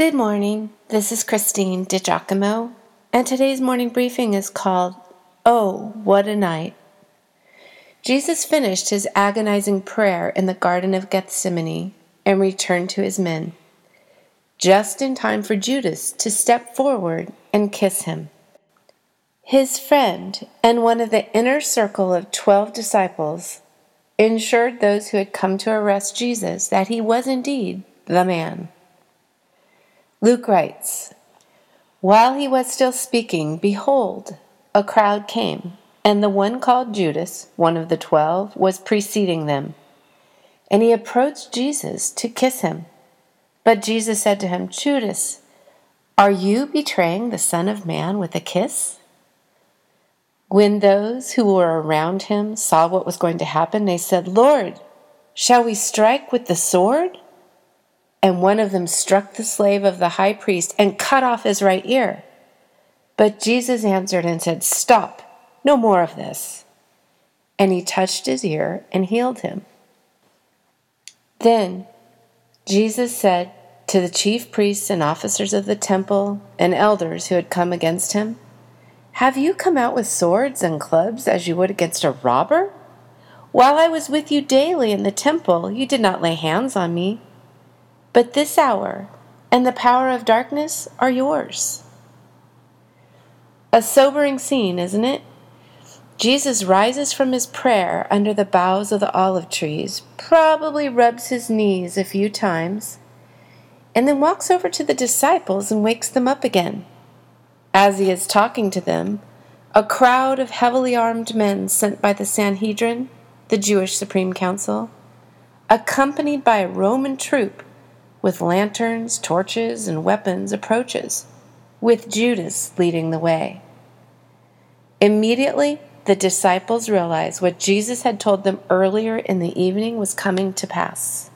Good morning. This is Christine DiGiacomo, and today's morning briefing is called Oh, What a Night. Jesus finished his agonizing prayer in the Garden of Gethsemane and returned to his men, just in time for Judas to step forward and kiss him. His friend and one of the inner circle of twelve disciples ensured those who had come to arrest Jesus that he was indeed the man. Luke writes, While he was still speaking, behold, a crowd came, and the one called Judas, one of the twelve, was preceding them. And he approached Jesus to kiss him. But Jesus said to him, Judas, are you betraying the Son of Man with a kiss? When those who were around him saw what was going to happen, they said, Lord, shall we strike with the sword? And one of them struck the slave of the high priest and cut off his right ear. But Jesus answered and said, Stop, no more of this. And he touched his ear and healed him. Then Jesus said to the chief priests and officers of the temple and elders who had come against him, Have you come out with swords and clubs as you would against a robber? While I was with you daily in the temple, you did not lay hands on me. But this hour and the power of darkness are yours. A sobering scene, isn't it? Jesus rises from his prayer under the boughs of the olive trees, probably rubs his knees a few times, and then walks over to the disciples and wakes them up again. As he is talking to them, a crowd of heavily armed men sent by the Sanhedrin, the Jewish Supreme Council, accompanied by a Roman troop with lanterns, torches, and weapons, approaches, with Judas leading the way. Immediately, the disciples realized what Jesus had told them earlier in the evening was coming to pass.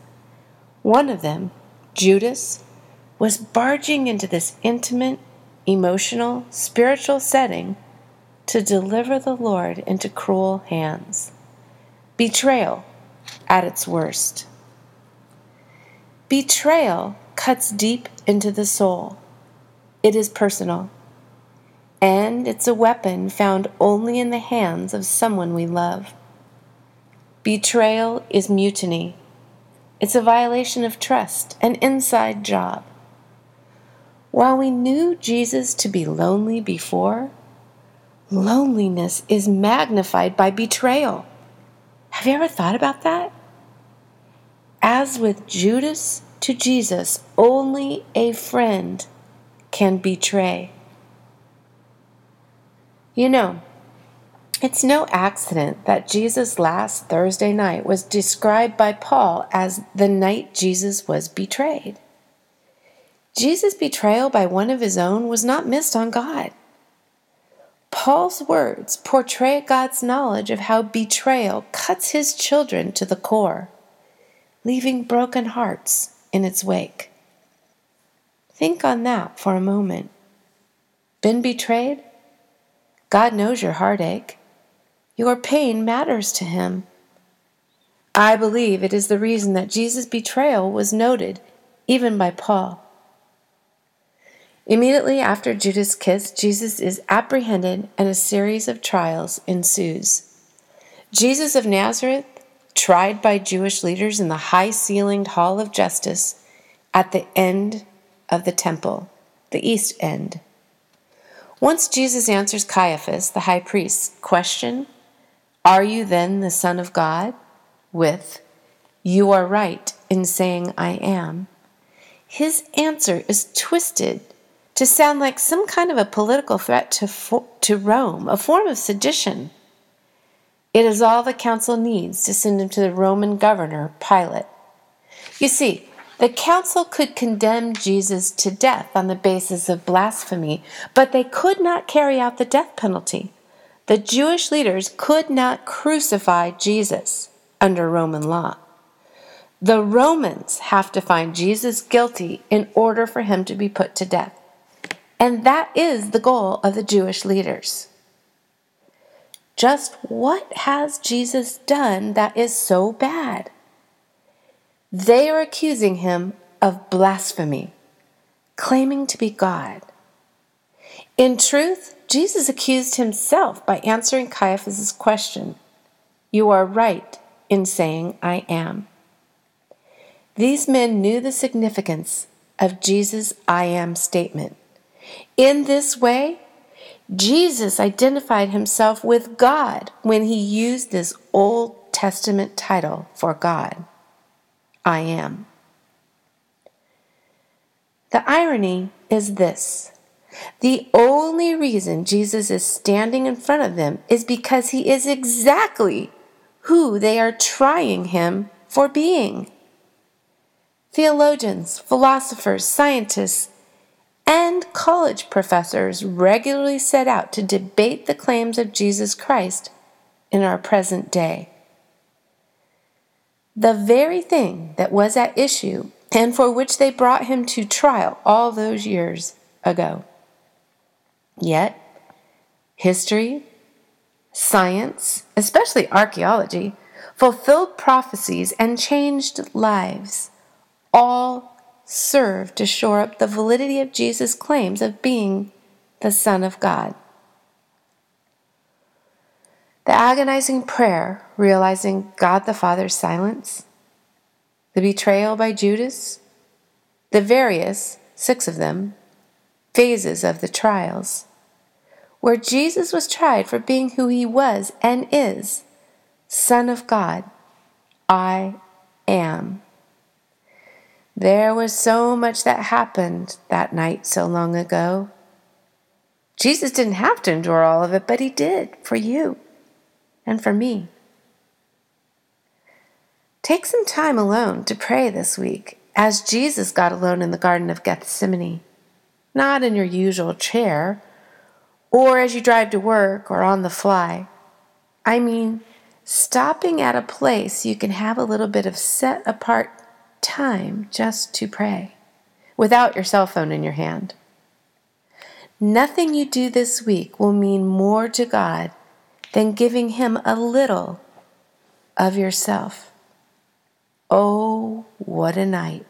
One of them, Judas, was barging into this intimate, emotional, spiritual setting to deliver the Lord into cruel hands. Betrayal at its worst. Betrayal cuts deep into the soul. It is personal. And it's a weapon found only in the hands of someone we love. Betrayal is mutiny. It's a violation of trust, an inside job. While we knew Jesus to be lonely before, loneliness is magnified by betrayal. Have you ever thought about that? As with Judas to Jesus, only a friend can betray. You know, it's no accident that Jesus' last Thursday night was described by Paul as the night Jesus was betrayed. Jesus' betrayal by one of his own was not missed on God. Paul's words portray God's knowledge of how betrayal cuts his children to the core leaving broken hearts in its wake. Think on that for a moment. Been betrayed? God knows your heartache. Your pain matters to Him. I believe it is the reason that Jesus' betrayal was noted even by Paul. Immediately after Judas' kiss, Jesus is apprehended and a series of trials ensues. Jesus of Nazareth tried by Jewish leaders in the high ceilinged hall of justice at the end of the temple, the east end. Once Jesus answers Caiaphas, the high priest's question, Are you then the Son of God? with, You are right in saying I am. His answer is twisted to sound like some kind of a political threat to, to Rome, a form of sedition. It is all the council needs to send him to the Roman governor, Pilate. You see, the council could condemn Jesus to death on the basis of blasphemy, but they could not carry out the death penalty. The Jewish leaders could not crucify Jesus under Roman law. The Romans have to find Jesus guilty in order for him to be put to death. And that is the goal of the Jewish leaders. Just what has Jesus done that is so bad? They are accusing him of blasphemy, claiming to be God. In truth, Jesus accused himself by answering Caiaphas' question You are right in saying I am. These men knew the significance of Jesus' I am statement. In this way, Jesus identified himself with God when he used this Old Testament title for God I am. The irony is this the only reason Jesus is standing in front of them is because he is exactly who they are trying him for being. Theologians, philosophers, scientists, and college professors regularly set out to debate the claims of Jesus Christ in our present day. The very thing that was at issue and for which they brought him to trial all those years ago. Yet, history, science, especially archaeology, fulfilled prophecies and changed lives, all serve to shore up the validity of Jesus' claims of being the Son of God. The agonizing prayer, realizing God the Father's silence, the betrayal by Judas, the various, six of them, phases of the trials, where Jesus was tried for being who he was and is Son of God. I am. There was so much that happened that night so long ago. Jesus didn't have to endure all of it, but he did for you and for me. Take some time alone to pray this week as Jesus got alone in the Garden of Gethsemane, not in your usual chair or as you drive to work or on the fly. I mean, stopping at a place you can have a little bit of set apart time just to pray without your cell phone in your hand. Nothing you do this week will mean more to God than giving Him a little of yourself. Oh, what a night!